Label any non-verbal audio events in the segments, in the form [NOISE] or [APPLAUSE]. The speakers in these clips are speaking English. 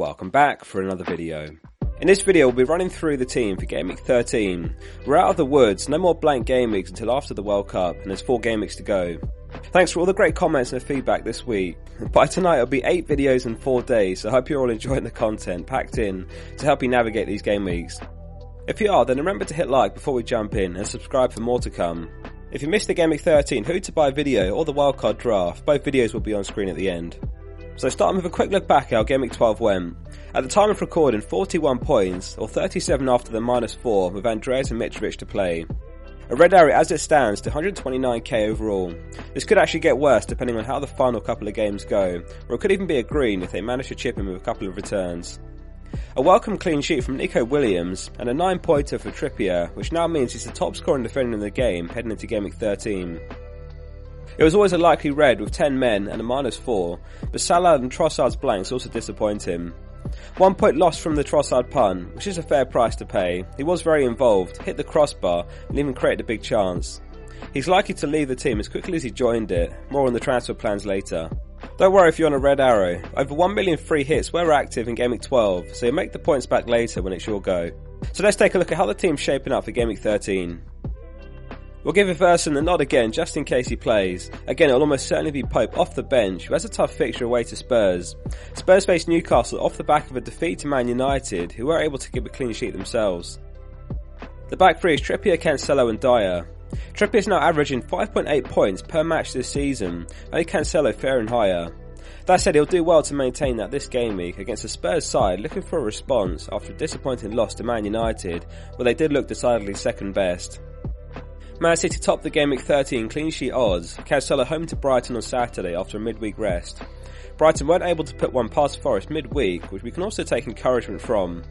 Welcome back for another video. In this video we'll be running through the team for Game Week 13. We're out of the woods, no more blank game weeks until after the World Cup and there's 4 game weeks to go. Thanks for all the great comments and feedback this week. [LAUGHS] By tonight it'll be 8 videos in 4 days so I hope you're all enjoying the content packed in to help you navigate these game weeks. If you are then remember to hit like before we jump in and subscribe for more to come. If you missed the Game Week 13 Who to Buy video or the Wildcard Draft, both videos will be on screen at the end. So starting with a quick look back at how Game Week 12 went. At the time of recording, 41 points, or 37 after the minus 4, with Andreas and Mitrovic to play. A red area as it stands to 129k overall. This could actually get worse depending on how the final couple of games go, or it could even be a green if they manage to chip in with a couple of returns. A welcome clean sheet from Neco Williams, and a 9 pointer for Trippier, which now means he's the top scoring defender in the game heading into Game Week 13. It was always a likely red with 10 men and a minus 4, but Salah and Trossard's blanks also disappoint him. One point lost from the Trossard pun, which is a fair price to pay. He was very involved, hit the crossbar, and even created a big chance. He's likely to leave the team as quickly as he joined it, more on the transfer plans later. Don't worry if you're on a red arrow. Over 1 million free hits were active in Game Week 12, so you'll make the points back later when it's your go. So let's take a look at how the team's shaping up for Game Week 13. We'll give Iversen the nod again just in case he plays. Again, it'll almost certainly be Pope off the bench, who has a tough fixture away to Spurs. Spurs face Newcastle off the back of a defeat to Man United, who were able to keep a clean sheet themselves. The back three is Trippier, Cancelo and Dier. Trippier is now averaging 5.8 points per match this season, only Cancelo fair and higher. That said, he'll do well to maintain that this game week against the Spurs side looking for a response after a disappointing loss to Man United, where they did look decidedly second best. Man City topped the game week 13 clean sheet odds. Cancelo home to Brighton on Saturday after a midweek rest. Brighton weren't able to put one past Forest midweek, which we can also take encouragement from.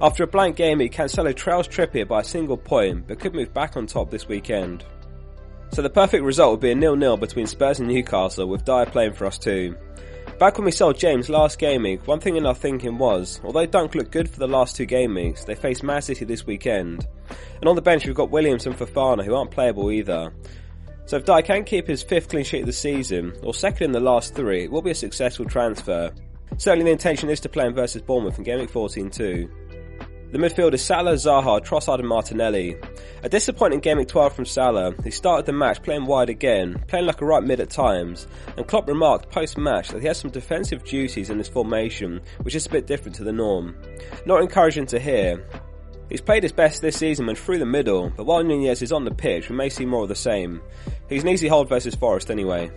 After a blank game Cancelo trails Trippier by a single point, but could move back on top this weekend. So the perfect result would be a nil-nil between Spurs and Newcastle, with Dier playing for us too. Back when we sold James last game week, one thing in our thinking was, although Dunk looked good for the last two game weeks, they face Man City this weekend. And on the bench we've got Williams and Fofana who aren't playable either. So if Dier can keep his fifth clean sheet of the season, or second in the last three, it will be a successful transfer. Certainly the intention is to play him versus Bournemouth in Game Week 14 too. The midfield is Salah, Zaha, Trossard and Martinelli. A disappointing game at 12 from Salah. He started the match playing wide again, playing like a right mid at times, and Klopp remarked post-match that he has some defensive duties in this formation, which is a bit different to the norm. Not encouraging to hear. He's played his best this season when through the middle, but while Nunez is on the pitch, we may see more of the same. He's an easy hold versus Forest anyway.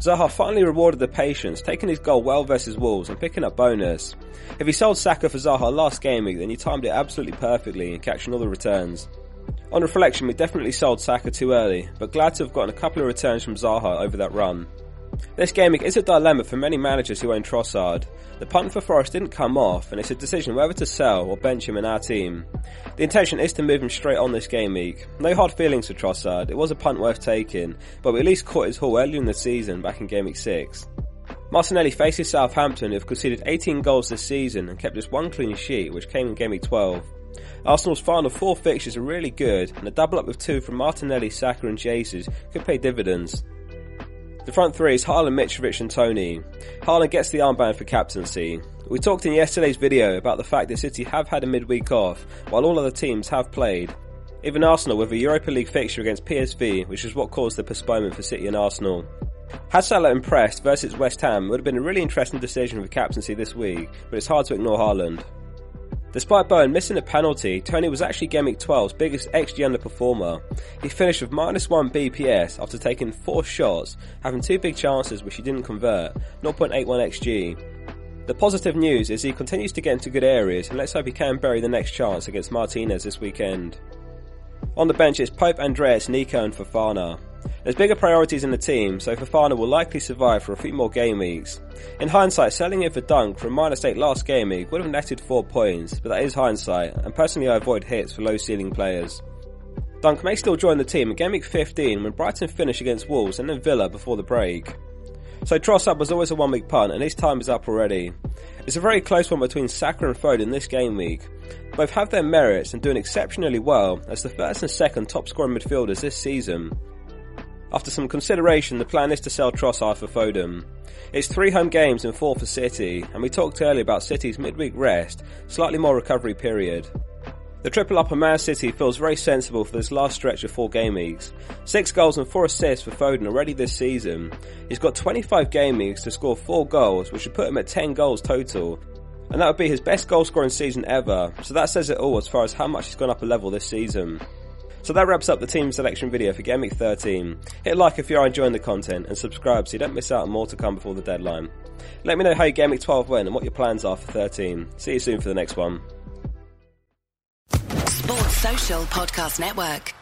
Zaha finally rewarded the patience, taking his goal well versus Wolves and picking up bonus. If he sold Saka for Zaha last game week, then he timed it absolutely perfectly in catching all the returns. On reflection, we definitely sold Saka too early, but glad to have gotten a couple of returns from Zaha over that run. This game is a dilemma for many managers who own Trossard. The punt for Forest didn't come off, and it's a decision whether to sell or bench him in our team. The intention is to move him straight on this game week. No hard feelings for Trossard, it was a punt worth taking, but we at least caught his haul earlier in the season back in game week 6. Martinelli faces Southampton who have conceded 18 goals this season and kept just one clean sheet which came in game week 12. Arsenal's final four fixtures are really good and a double up with two from Martinelli, Saka and Jesus could pay dividends. The front three is Haaland, Mitrovic and Toney. Haaland gets the armband for captaincy. We talked in yesterday's video about the fact that City have had a midweek off, while all other teams have played. Even Arsenal with a Europa League fixture against PSV, which is what caused the postponement for City and Arsenal. Had Salah impressed versus West Ham would have been a really interesting decision for captaincy this week, but it's hard to ignore Haaland. Despite Bowen missing a penalty, Toney was actually Game Week 12's biggest XG underperformer. He finished with minus 1 BPS after taking 4 shots, having 2 big chances which he didn't convert, 0.81 XG. The positive news is he continues to get into good areas and let's hope he can bury the next chance against Martinez this weekend. On the bench is Pope, Andreas, Neco and Fofana. There's bigger priorities in the team, so Fofana will likely survive for a few more game weeks. In hindsight, selling him for Dunk from minus 8 last game week would have netted 4 points, but that is hindsight, and personally I avoid hits for low ceiling players. Dunk may still join the team in game week 15 when Brighton finish against Wolves and then Villa before the break. So Trossard was always a one week punt and his time is up already. It's a very close one between Saka and Foden this game week. Both have their merits and doing exceptionally well as the first and second top scoring midfielders this season. After some consideration, the plan is to sell Trossard for Foden. It's three home games and four for City, and we talked earlier about City's midweek rest, slightly more recovery period. The triple up on Man City feels very sensible for this last stretch of four game weeks. Six goals and four assists for Foden already this season. He's got 25 game weeks to score four goals, which would put him at 10 goals total. And that would be his best goal scoring season ever, so that says it all as far as how much he's gone up a level this season. So that wraps up the team selection video for Game Week 13. Hit like if you are enjoying the content and subscribe so you don't miss out on more to come before the deadline. Let me know how your Game Week 12 went and what your plans are for 13. See you soon for the next one. Sports Social Podcast Network.